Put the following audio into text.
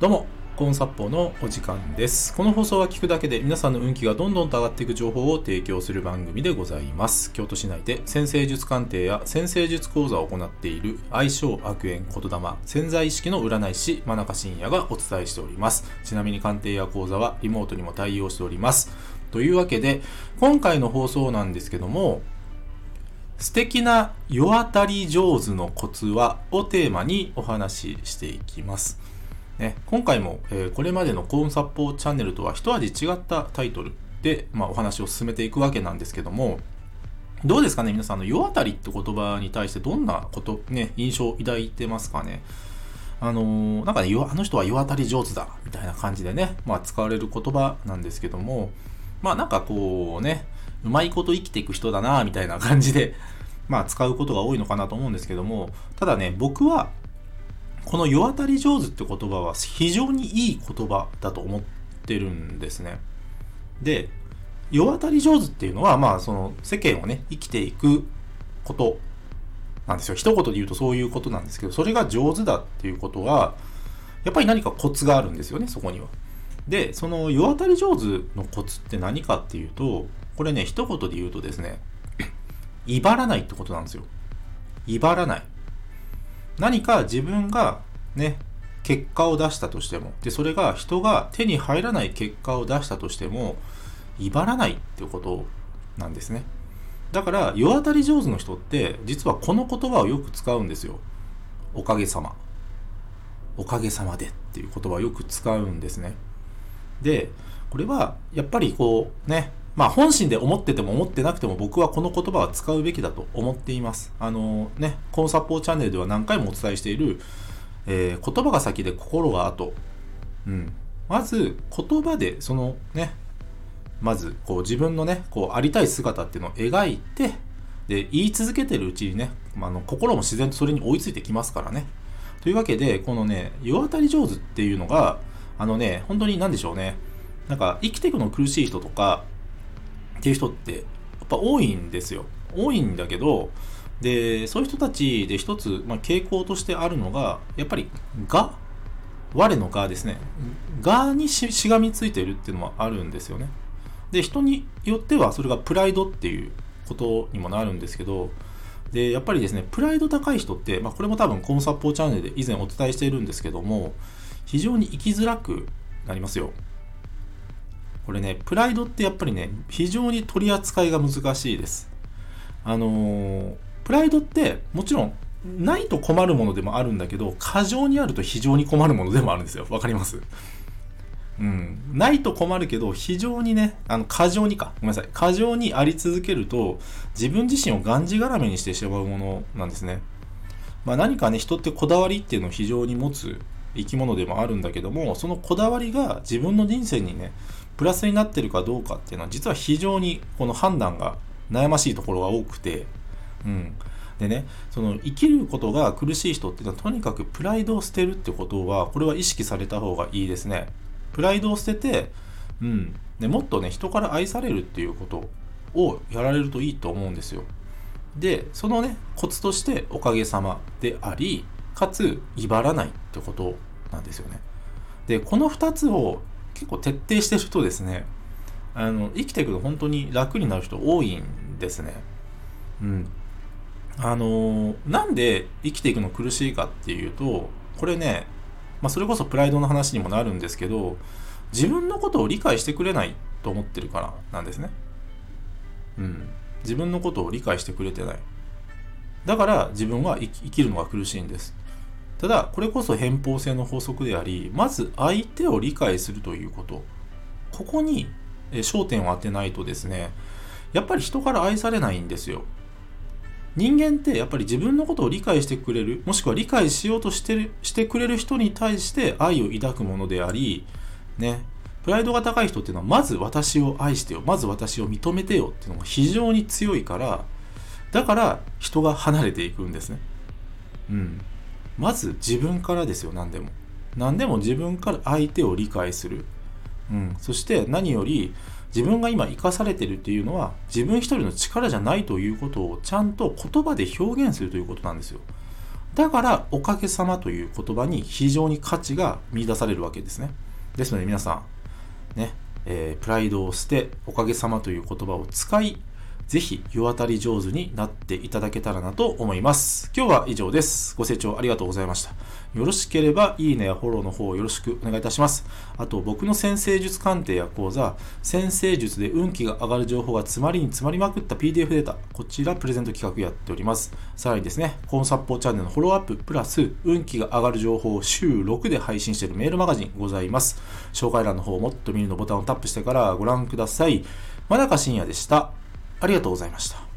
どうも、コンサッポのお時間です。この放送は聞くだけで皆さんの運気がどんどんと上がっていく情報を提供する番組でございます。京都市内で先生術鑑定や先生術講座を行っている相性悪縁言霊潜在意識の占い師真中信也がお伝えしております。ちなみに鑑定や講座はリモートにも対応しております。というわけで、今回の放送なんですけども、素敵な世当たり上手のコツはをテーマにお話ししていきます。ね、今回も、えーこれまでのコーンサッポーチャンネルとは一味違ったタイトルで、まあ、お話を進めていくわけなんですけども、どうですかね皆さん、の、世当たりって言葉に対してどんなこと、ね、印象を抱いてますかね？あのーなんかね、あの人は世当たり上手だみたいな感じでね、まあ、使われる言葉なんですけども、まあなんかこうね、うまいこと生きていく人だなみたいな感じで、まあ使うことが多いのかなと思うんですけども、ただね、僕はこの世当たり上手って言葉は非常にいい言葉だと思ってるんですね。で、世当たり上手っていうのは、まあその世間をね、生きていくことなんですよ。一言で言うとそういうことなんですけど、それが上手だっていうことは、やっぱり何かコツがあるんですよね、そこには。で、その世当たり上手のコツって何かっていうと、これね、一言で言うとですね、威張らないってことなんですよ。威張らない。何か自分がね、結果を出したとしても、で、それが人が手に入らない結果を出したとしても、威張らないっていうことなんですね。だから、世当たり上手の人って、実はこの言葉をよく使うんですよ。おかげさま。おかげさまでっていう言葉をよく使うんですね。で、これはやっぱりこうね、まあ本心で思ってても思ってなくても僕はこの言葉は使うべきだと思っています。あのね、コンサポーチャンネルでは何回もお伝えしている、えー言葉が先で心が後。うん。まず言葉でそのね、まずこう自分のね、こうありたい姿っていうのを描いて、で、言い続けてるうちにね、まあの心も自然とそれに追いついてきますからね。というわけで、このね、世当たり上手っていうのが、あのね、本当に何でしょうね。なんか生きていくの苦しい人とかっていう人ってやっぱ多いんですよ。多いんだけど、で、そういう人たちで一つ、まあ、傾向としてあるのが、やっぱり、が、我のがですね、がにししがみついているっていうのはあるんですよね。で、人によってはそれがプライドっていうことにもなるんですけど、で、やっぱりですね、プライド高い人って、まあ、これも多分コンサッポーチャンネルで以前お伝えしているんですけども、非常に生きづらくなりますよ。これね、プライドってやっぱりね、非常に取り扱いが難しいです。あのープライドってもちろんないと困るものでもあるんだけど、過剰にあると非常に困るものでもあるんですよ。わかります？うん。ないと困るけど、非常にね、あの、過剰にか。ごめんなさい。過剰にあり続けると、自分自身をがんじがらめにしてしまうものなんですね。まあ何かね、人ってこだわりっていうのを非常に持つ生き物でもあるんだけども、そのこだわりが自分の人生にね、プラスになってるかどうかっていうのは、実は非常にこの判断が悩ましいところが多くて、うん。でね、その生きることが苦しい人っていうのは、とにかくプライドを捨てるってことは、これは意識された方がいいですね。プライドを捨てて、うん。でもっとね、人から愛されるっていうことをやられるといいと思うんですよ。で、そのね、コツとしておかげさまであり、かつ、威張らないってことなんですよね。で、この2つを結構徹底してるとですね、あの、生きていくと本当に楽になる人多いんですね。うん。あのなんで生きていくの苦しいかっていうと、これね、まあ、それこそプライドの話にもなるんですけど、自分のことを理解してくれないと思ってるからなんですね。うん。自分のことを理解してくれてない。だから自分は生きるのが苦しいんです。ただ、これこそ偏方性の法則であり、まず相手を理解するということ。ここに焦点を当てないとですね、やっぱり人から愛されないんですよ。人間ってやっぱり自分のことを理解してくれる、もしくは理解しようとしてるしてくれる人に対して愛を抱くものであり、ね、プライドが高い人っていうのは、まず私を愛してよ、まず私を認めてよっていうのが非常に強いから、だから人が離れていくんですね。うん。まず自分からですよ、何でも。何でも自分から相手を理解する。うん。そして何より、自分が今生かされてるっていうのは自分一人の力じゃないということをちゃんと言葉で表現するということなんですよ。だからおかげさまという言葉に非常に価値が見出されるわけですねですので皆さんね、えー、プライドを捨ておかげさまという言葉を使いぜひ世渡り上手になっていただけたらなと思います。今日は以上です。ご清聴ありがとうございました。よろしければいいねやフォローの方よろしくお願いいたします。あと僕の先生術鑑定や講座、先生術で運気が上がる情報が詰まりに詰まりまくった PDF データ、こちらプレゼント企画やっております。さらにですね、コンサッポーチャンネルのフォローアッププラス運気が上がる情報を週6で配信しているメールマガジンございます。紹介欄の方をもっと見るのボタンをタップしてからご覧ください。真中深也でした。ありがとうございました。